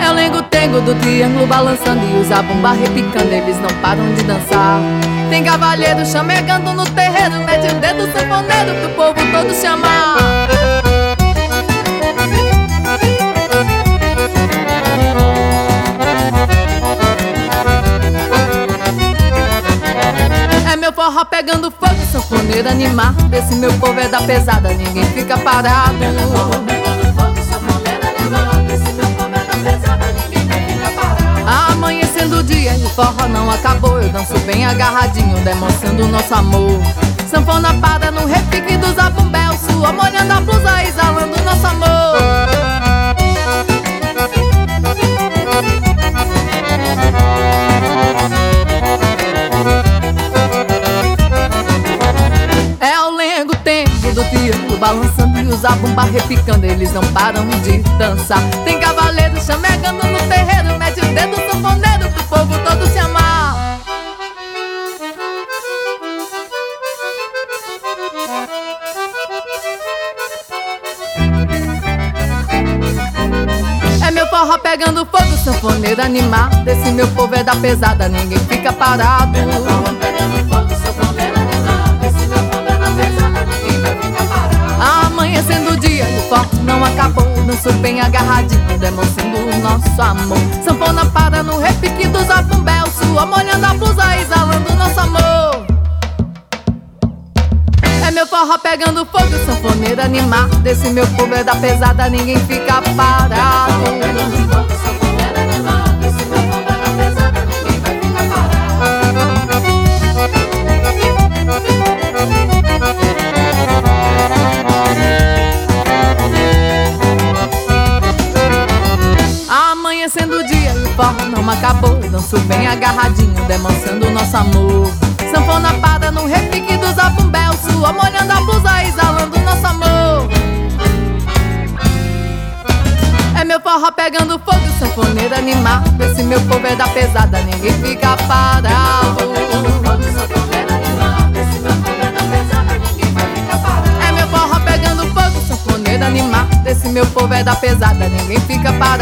É o lengo-tengo do triângulo balançando E os abumba repicando, eles não param de dançar. Tem cavalheiro chamegando no terreiro Mete o dedo sanfoneiro pro povo todo chamar É meu forró pegando fogo, sanfoneiro animar Desse meu povo é da pesada, ninguém fica parado. Amanhecendo o dia e o forró não acabou. Eu danço bem agarradinho, demonstrando o nosso amor. Sanfona para no repique dos balançando e os abumba repicando, eles não param de dançar. Tem cavaleiro chamegando no terreiro, mete o dedo sanfoneiro pro povo todo se amar. É meu forró pegando fogo, sanfoneiro animar. Desse meu povo é da pesada, ninguém fica parado. Não acabou. Danço bem agarradinho, demonstrando o nosso amor. Sanfona para no repique dos abumbel. Sua molhando a blusa, exalando o nosso amor. É meu forró pegando fogo, sanfoneiro animar. Desse meu povo é da pesada, ninguém fica parado. Amanhecendo o dia e o forró não acabou. Danço bem agarradinho, demonstrando nosso amor. Sanfona para no repique dos abumbel. Sua molhando a blusa, exalando nosso amor. É meu forró pegando fogo, sanfoneiro animar. Esse meu povo é da pesada, ninguém fica parado. É meu forró pegando fogo, sanfoneiro animar. Desse meu povo é da pesada, ninguém fica parado.